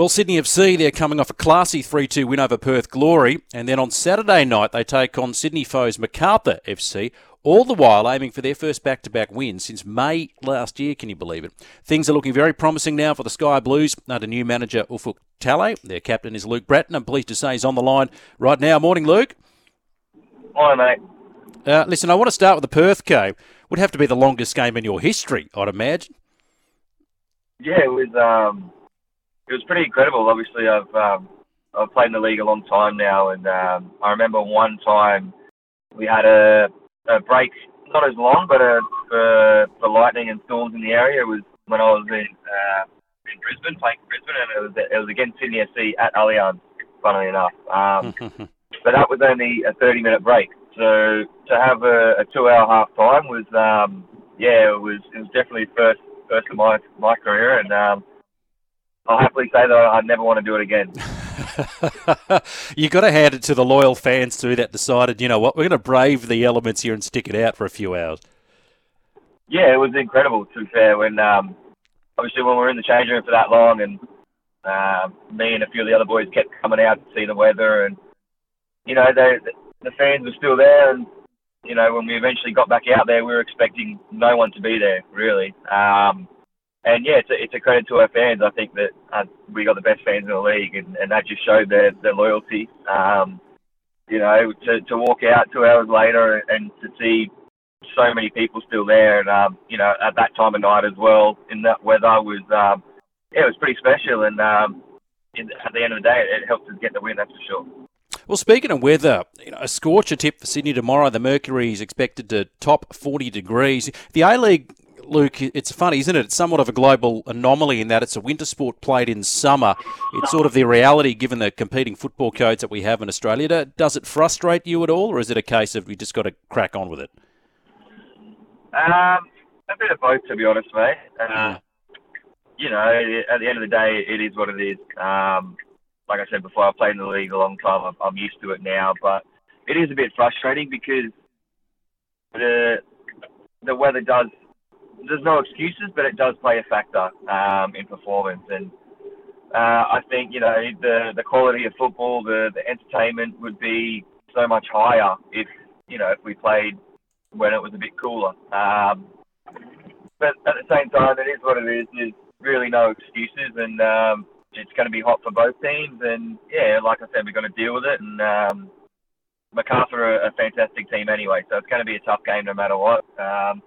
Well, Sydney FC, they're coming off a classy 3 2 win over Perth Glory, and then on Saturday night they take on Sydney foes Macarthur FC, all the while aiming for their first back to back win since May last year, can you believe it? Things are looking very promising now for the Sky Blues under new manager Ufuk Talay. Their captain is Luke Brattan. I'm pleased to say he's on the line right now. Morning, Luke. Hi, mate. Uh, listen, I want to start with the Perth game. Would have to be the longest game in your history, I'd imagine. Yeah, it was. Um it was pretty incredible. Obviously, I've um, I've played in the league a long time now, and um, I remember one time we had a, a break, not as long, but a, for, for lightning and storms in the area. It was when I was in uh, in Brisbane, playing for Brisbane, and it was it was against Sydney FC at Allianz. Funnily enough, um, but that was only a 30 minute break. So to have a, a two hour half time was um, yeah, it was it was definitely first first of my my career, and um, I'll happily say that I never want to do it again. you got to hand it to the loyal fans too that decided, you know what, we're going to brave the elements here and stick it out for a few hours. Yeah, it was incredible. To be fair, when um, obviously when we were in the change room for that long, and uh, me and a few of the other boys kept coming out to see the weather, and you know they, the fans were still there, and you know when we eventually got back out there, we were expecting no one to be there really. Um, and yeah, it's a, it's a credit to our fans. I think that uh, we got the best fans in the league, and, and that just showed their their loyalty. Um, you know, to to walk out two hours later and to see so many people still there, and um, you know, at that time of night as well in that weather was um, yeah, it was pretty special. And um, in, at the end of the day, it, it helped us get the win. That's for sure. Well, speaking of weather, you know, a scorcher tip for Sydney tomorrow. The mercury is expected to top 40 degrees. The A League Luke, it's funny, isn't it? It's somewhat of a global anomaly in that it's a winter sport played in summer. It's sort of the reality given the competing football codes that we have in Australia. Does it frustrate you at all, or is it a case of we just got to crack on with it? Um, a bit of both, to be honest, mate. Uh, you know, at the end of the day, it is what it is. Um, like I said before, I've played in the league a long time. I'm, I'm used to it now, but it is a bit frustrating because the the weather does there's no excuses, but it does play a factor um, in performance. And uh, I think you know the the quality of football, the the entertainment would be so much higher if you know if we played when it was a bit cooler. Um, but at the same time, it is what it is. There's really no excuses, and um, it's going to be hot for both teams. And yeah, like I said, we're going to deal with it. And um, Macarthur are a fantastic team anyway, so it's going to be a tough game no matter what. Um,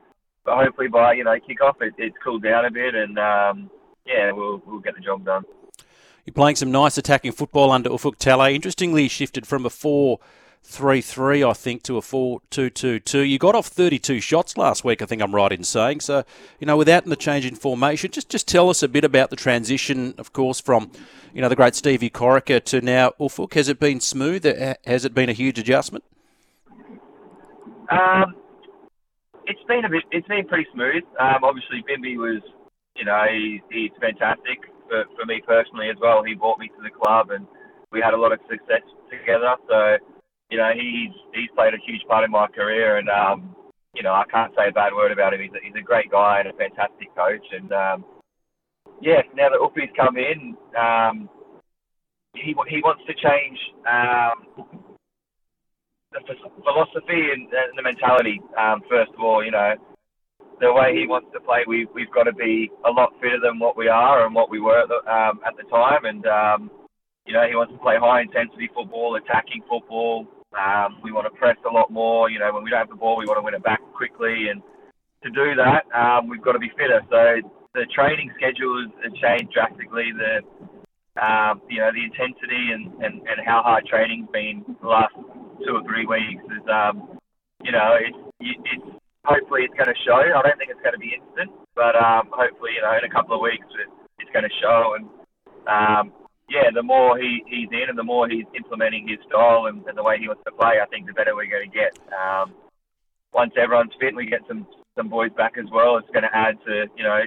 hopefully by you know kickoff it, it's cooled down a bit and um, yeah we'll we'll get the job done. You're playing some nice attacking football under Ufuk Talay. Interestingly, shifted from a four. 3 3, I think, to a 4 2 2 2. You got off 32 shots last week, I think I'm right in saying. So, you know, without the change in formation, just just tell us a bit about the transition, of course, from, you know, the great Stevie Corica to now Ufuk. Has it been smooth? Has it been a huge adjustment? Um, it's been a bit. It's been pretty smooth. Um, obviously, Bimby was, you know, he, he's fantastic for, for me personally as well. He brought me to the club, and we had a lot of success together. So, you know, he's he's played a huge part in my career, and um, you know, I can't say a bad word about him. He's a, he's a great guy and a fantastic coach, and um, yeah, now that Ufi's come in, um, he he wants to change um, the philosophy and, and the mentality. Um, first of all, you know, the way he wants to play, we, we've got to be a lot fitter than what we are and what we were at the, um, at the time. And, um, you know, he wants to play high intensity football, attacking football. Um, we want to press a lot more. You know, when we don't have the ball, we want to win it back quickly. And to do that, um, we've got to be fitter. So the training schedule has changed drastically. The um, you know the intensity and, and, and how hard training's been the last two or three weeks is um, you know it's it's hopefully it's going to show. I don't think it's going to be instant, but um, hopefully, you know, in a couple of weeks it, it's going to show. And um, yeah, the more he, he's in and the more he's implementing his style and, and the way he wants to play, I think the better we're going to get. Um, once everyone's fit and we get some some boys back as well, it's going to add to you know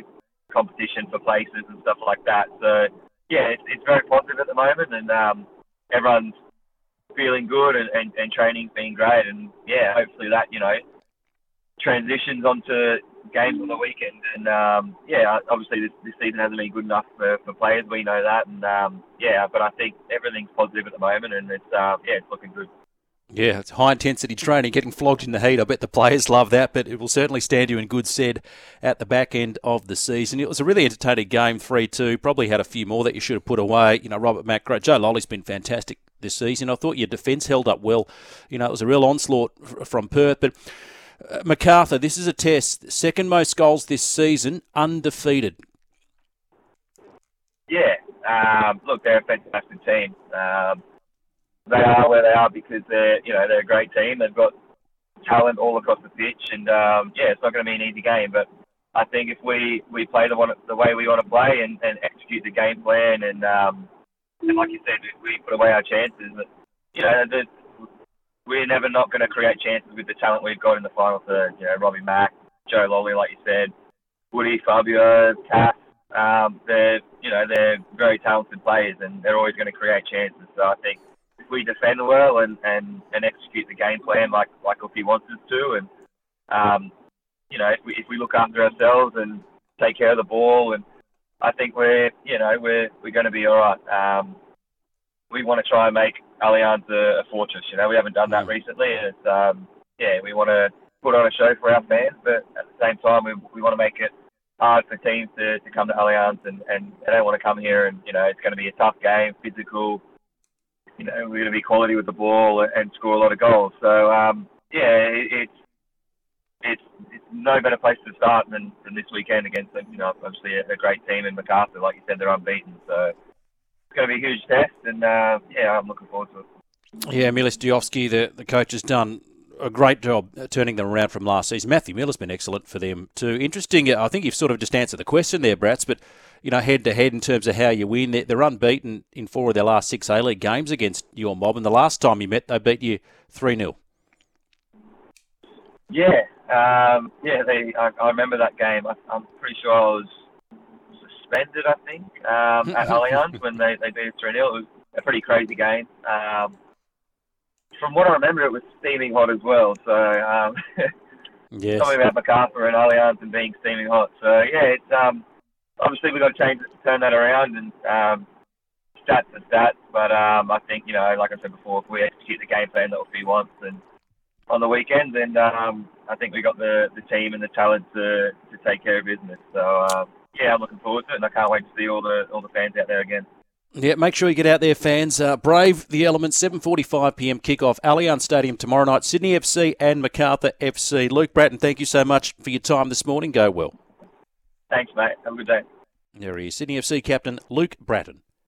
competition for places and stuff like that. So yeah, it's, it's very positive at the moment, and um, everyone's feeling good and, and, and training's been great. And yeah, hopefully that you know transitions onto games on the weekend. And um, yeah, obviously this, this season hasn't been good enough for, for players. We know that, and um, yeah, but I think everything's positive at the moment, and it's uh, yeah, it's looking good. Yeah, it's high intensity training, getting flogged in the heat. I bet the players love that, but it will certainly stand you in good stead at the back end of the season. It was a really entertaining game, 3 2. Probably had a few more that you should have put away. You know, Robert Mak, Joe Lolley's been fantastic this season. I thought your defence held up well. You know, it was a real onslaught from Perth, but uh, Macarthur, this is a test. Second most goals this season, undefeated. Yeah, um, look, they're a fantastic team. Um, they are where they are because they're, you know, they're a great team. They've got talent all across the pitch, and um, yeah, it's not going to be an easy game. But I think if we, we play the one the way we want to play and, and execute the game plan, and um, and like you said, we put away our chances. But, you know, the, we're never not going to create chances with the talent we've got in the final third. You know, Robbie Mak, Joe Lolley, like you said, Woody, Fabio, Cass. Um, they're you know they're very talented players and they're always going to create chances. So I think if we defend well and, and, and execute the game plan like like he wants us to, and um, you know if we if we look after ourselves and take care of the ball, and I think we're you know we're we're going to be all right. Um, we want to try and make Allianz a, a fortress. You know, we haven't done that mm. recently, and it's um, yeah, we want to put on a show for our fans, but at the same time, we we want to make it hard for teams to, to come to Allianz and, and they don't want to come here and, you know, it's going to be a tough game, physical, you know, we're going to be quality with the ball and score a lot of goals. So, um, yeah, it, it's, it's no better place to start than, than this weekend against, you know, obviously a, a great team in Macarthur. Like you said, they're unbeaten. So, it's going to be a huge test, and uh, yeah, I'm looking forward to it. Yeah, Mile Sterjovski, the, the coach, has done a great job turning them around from last season. Matthew Millar's been excellent for them too. Interesting, I think you've sort of just answered the question there, Brats, but you know, head to head in terms of how you win, they're, they're unbeaten in four of their last six A League games against your mob, and the last time you met, they beat you 3 0. Yeah, um, yeah, they, I, I, remember that game. I, am pretty sure I was suspended, I think, um, at Allianz when they, they beat 3 0. It was a pretty crazy game. Um, from what I remember, it was steaming hot as well. So, um, yes. something about Macarthur and Allianz and being steaming hot. So, yeah, it's um, obviously we've got to change turn that around and um, stats are stats. But um, I think, you know, like I said before, if we execute the game plan that we want and on the weekend, then um, I think we got the, the team and the talent to, to take care of business. So, uh, yeah, I'm looking forward to it, and I can't wait to see all the all the fans out there again. Yeah, make sure you get out there, fans. Uh, brave the elements. 7:45 p.m. kickoff, Allianz Stadium tomorrow night. Sydney FC and Macarthur FC. Luke Brattan, thank you so much for your time this morning. Go well. Thanks, mate. Have a good day. There he is, Sydney FC captain Luke Brattan.